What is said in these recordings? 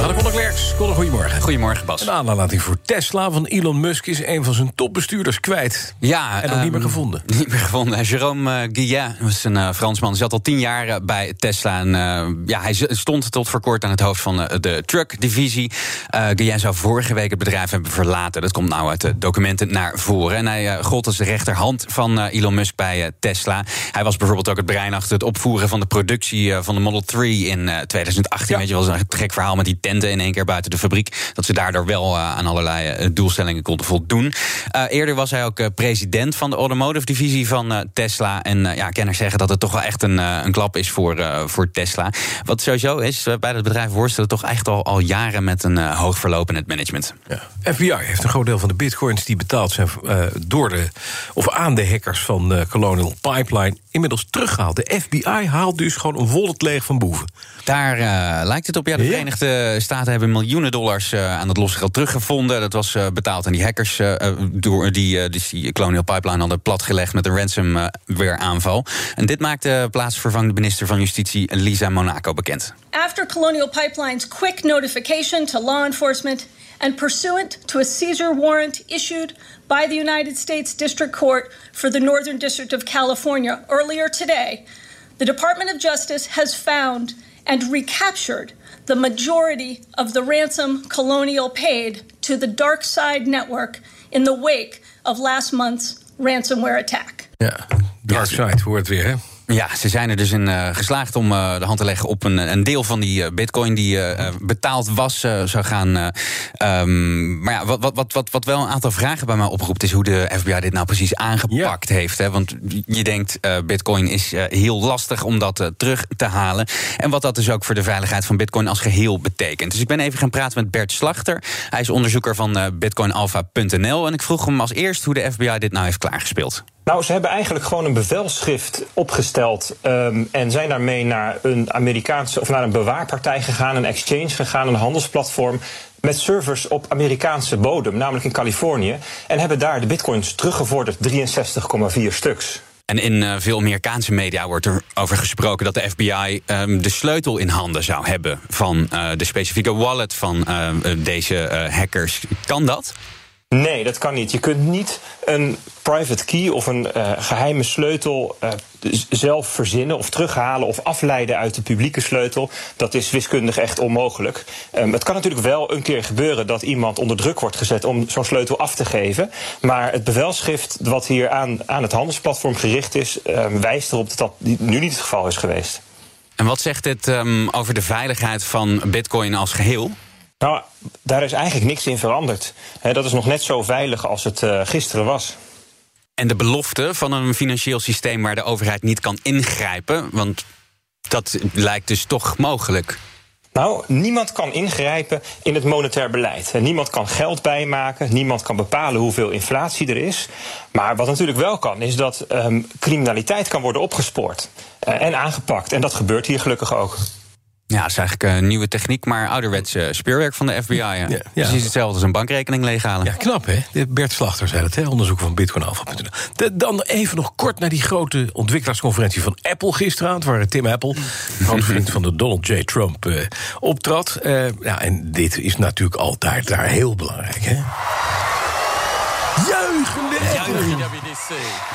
We hadden Conor Klerks. Conor, goedemorgen. Goedemorgen, Bas. Een aanlating voor Tesla van Elon Musk is een van zijn topbestuurders kwijt. Ja, En nog niet meer ehm, gevonden. Niet meer gevonden. Jérôme uh, Guillet was een uh, Fransman. Hij zat al tien jaar uh, bij Tesla. En uh, ja, hij stond tot voor kort aan het hoofd van de truck-divisie. Guillet zou vorige week het bedrijf hebben verlaten. Dat komt nou uit de documenten naar voren. En hij gold als de rechterhand van Elon Musk bij Tesla. Hij was bijvoorbeeld ook het brein achter het opvoeren van de productie van de Model 3 in 2018. Ja. Weet je wel, een gek verhaal met die tenten in één keer buiten de fabriek. Dat ze daardoor wel uh, aan allerlei uh, doelstellingen konden voldoen. Uh, eerder was hij ook president van de automotive divisie van Tesla. En ja, kenners zeggen dat het toch wel echt een, een klap is voor, voor Tesla. Wat sowieso is, bij het bedrijf worstelen toch echt al, al jaren met een hoog verlopend management. Ja. FBI heeft een groot deel van de bitcoins die betaald zijn door de, of aan de hackers van Colonial Pipeline inmiddels teruggehaald. De FBI haalt dus gewoon een wallet leeg van boeven. Daar lijkt het op. Ja, de Verenigde. Staten hebben miljoenen dollars uh, aan het losse geld teruggevonden. Dat was uh, betaald aan die hackers door die, dus die Colonial Pipeline hadden platgelegd met een ransomware aanval. En dit maakte plaatsvervangende minister van Justitie Lisa Monaco bekend. After Colonial Pipeline's quick notification to law enforcement and pursuant to a seizure warrant issued by the United States District Court for the Northern District of California earlier today, the Department of Justice has found and recaptured the majority of the ransom Colonial paid to the Dark Side Network in the wake of last month's ransomware attack. Ja, Dark Side hoort weer, eh? hè? Ja, ze zijn er dus in uh, geslaagd om uh, de hand te leggen op een, een deel van die uh, bitcoin die betaald was, zou gaan. Um, maar ja, wat, wat, wat, wat wel een aantal vragen bij mij oproept, is hoe de FBI dit nou precies aangepakt ja. heeft. Hè? Want je denkt, bitcoin is heel lastig om dat terug te halen. En wat dat dus ook voor de veiligheid van bitcoin als geheel betekent. Dus ik ben even gaan praten met Bert Slachter. Hij is onderzoeker van bitcoinalpha.nl. En ik vroeg hem als eerst hoe de FBI dit nou heeft klaargespeeld. Nou, ze hebben eigenlijk gewoon een bevelschrift opgesteld um, en zijn daarmee naar een Amerikaanse of naar een bewaarpartij gegaan, een exchange gegaan, een handelsplatform met servers op Amerikaanse bodem, namelijk in Californië, en hebben daar de bitcoins teruggevorderd, 63,4 stuks. En in uh, veel Amerikaanse media wordt er over gesproken dat de FBI um, de sleutel in handen zou hebben van uh, de specifieke wallet van uh, deze hackers. Kan dat? Nee, dat kan niet. Je kunt niet een private key of een uh, geheime sleutel uh, zelf verzinnen of terughalen of afleiden uit de publieke sleutel. Dat is wiskundig echt onmogelijk. Um, het kan natuurlijk wel een keer gebeuren dat iemand onder druk wordt gezet om zo'n sleutel af te geven. Maar het bevelschrift wat hier aan, aan het handelsplatform gericht is, uh, wijst erop dat dat nu niet het geval is geweest. En wat zegt dit um, over de veiligheid van Bitcoin als geheel? Nou, daar is eigenlijk niks in veranderd. Dat is nog net zo veilig als het uh, gisteren was. En de belofte van een financieel systeem waar de overheid niet kan ingrijpen, want dat lijkt dus toch mogelijk. Nou, niemand kan ingrijpen in het monetair beleid. Niemand kan geld bijmaken, niemand kan bepalen hoeveel inflatie er is. Maar wat natuurlijk wel kan, is dat um, criminaliteit kan worden opgespoord uh, en aangepakt. En dat gebeurt hier gelukkig ook. Ja, dat is eigenlijk een nieuwe techniek, maar ouderwets uh, speurwerk van de FBI. Ja. Precies hetzelfde als een bankrekening leeghalen. Ja, knap hè? Bert Slachter zei het, hè? onderzoek van bitcoinalpha.nl. Dan even nog kort naar die grote ontwikkelaarsconferentie van Apple gisteravond... waar Tim Apple, groot vriend van de Donald J. Trump, uh, optrad. Uh, ja, en dit is natuurlijk altijd daar heel belangrijk, hè? Juichende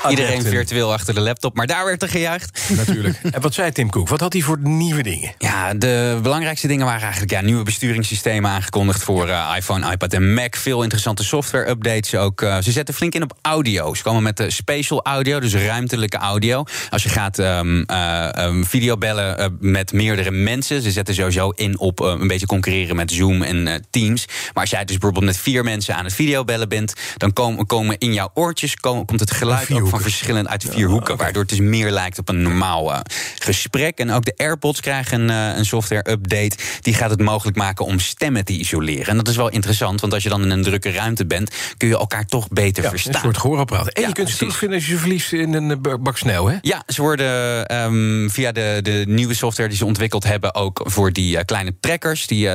Iedereen virtueel achter de laptop, maar daar werd er gejuicht. Natuurlijk. En wat zei Tim Cook? Wat had hij voor nieuwe dingen? Ja, de belangrijkste dingen waren eigenlijk ja, nieuwe besturingssystemen aangekondigd voor uh, iPhone, iPad en Mac. Veel interessante software-updates ook. Uh, ze zetten flink in op audio. Ze komen met de spatial audio, dus ruimtelijke audio. Als je gaat um, uh, um, videobellen met meerdere mensen, ze zetten sowieso in op een beetje concurreren met Zoom en Teams. Maar als jij dus bijvoorbeeld met vier mensen aan het videobellen bent, dan komen komen, komen in jouw oortjes komen, komt het geluid ook van verschillend uit de vier hoeken. Waardoor het dus meer lijkt op een normaal uh, gesprek. En ook de AirPods krijgen een, uh, een software-update. Die gaat het mogelijk maken om stemmen te isoleren. En dat is wel interessant, want als je dan in een drukke ruimte bent, kun je elkaar toch beter ja, verstaan. Een soort gehoorapparaat. En Ja, je kunt ze terugvinden als je verliest in een eh, bak sneeuw, hè? Ja, ze worden ehm, via de, de nieuwe software die ze ontwikkeld hebben, ook voor die eh, kleine trackers, die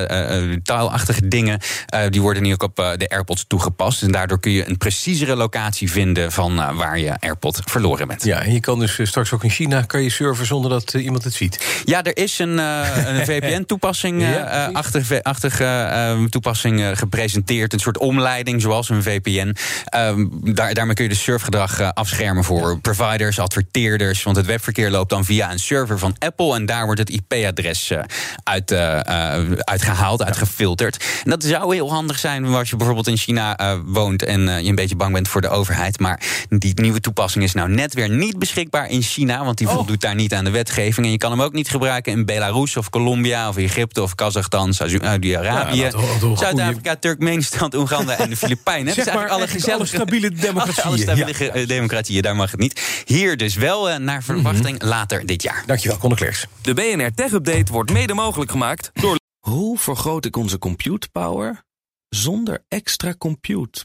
taalachtige dingen, eh, die worden nu ook op eh, de AirPods toegepast. En daardoor kun je een preciezere locatie vinden van eh, waar je AirPod verloren bent. Ja, en je kan dus eh, straks ook in China kan je surfen zonder dat eh, iemand het ziet. Ja, er is een, een VPN-toepassing, Ja, precies. achtige, achtige toepassing eh, gepresenteerd. Een soort omleiding, zoals een VPN. Ehm, daar, daarmee kun je de surfgedrag eh, afschermen voor providers, adverteerders. Want het webverkeer loopt dan via een server van Apple. En daar wordt het IP-adres uit, eh, eh, uitgehaald, uitgefilterd. En dat zou heel handig zijn als je bijvoorbeeld in China woont en je een beetje bang bent voor de overheid. Maar die nieuwe toepassing is nou net weer niet beschikbaar in China. Want die Oh. voldoet daar niet aan de wetgeving. En je kan hem ook niet gebruiken in Belarus of Colombia of Egypte of Kazachstan, Saudi-Arabië, Ja, Zuid-Afrika, Turkmenistan, Oeganda en de Filipijnen. Zeg maar alle stabiele democratieën. Alle stabiele Ja. eh, democratieën, daar mag het niet. Hier dus wel, eh, naar verwachting Mhm. later dit jaar. Dankjewel, Conor Klerks. De BNR Tech Update wordt mede mogelijk gemaakt door Hoe vergroot ik onze compute power zonder extra compute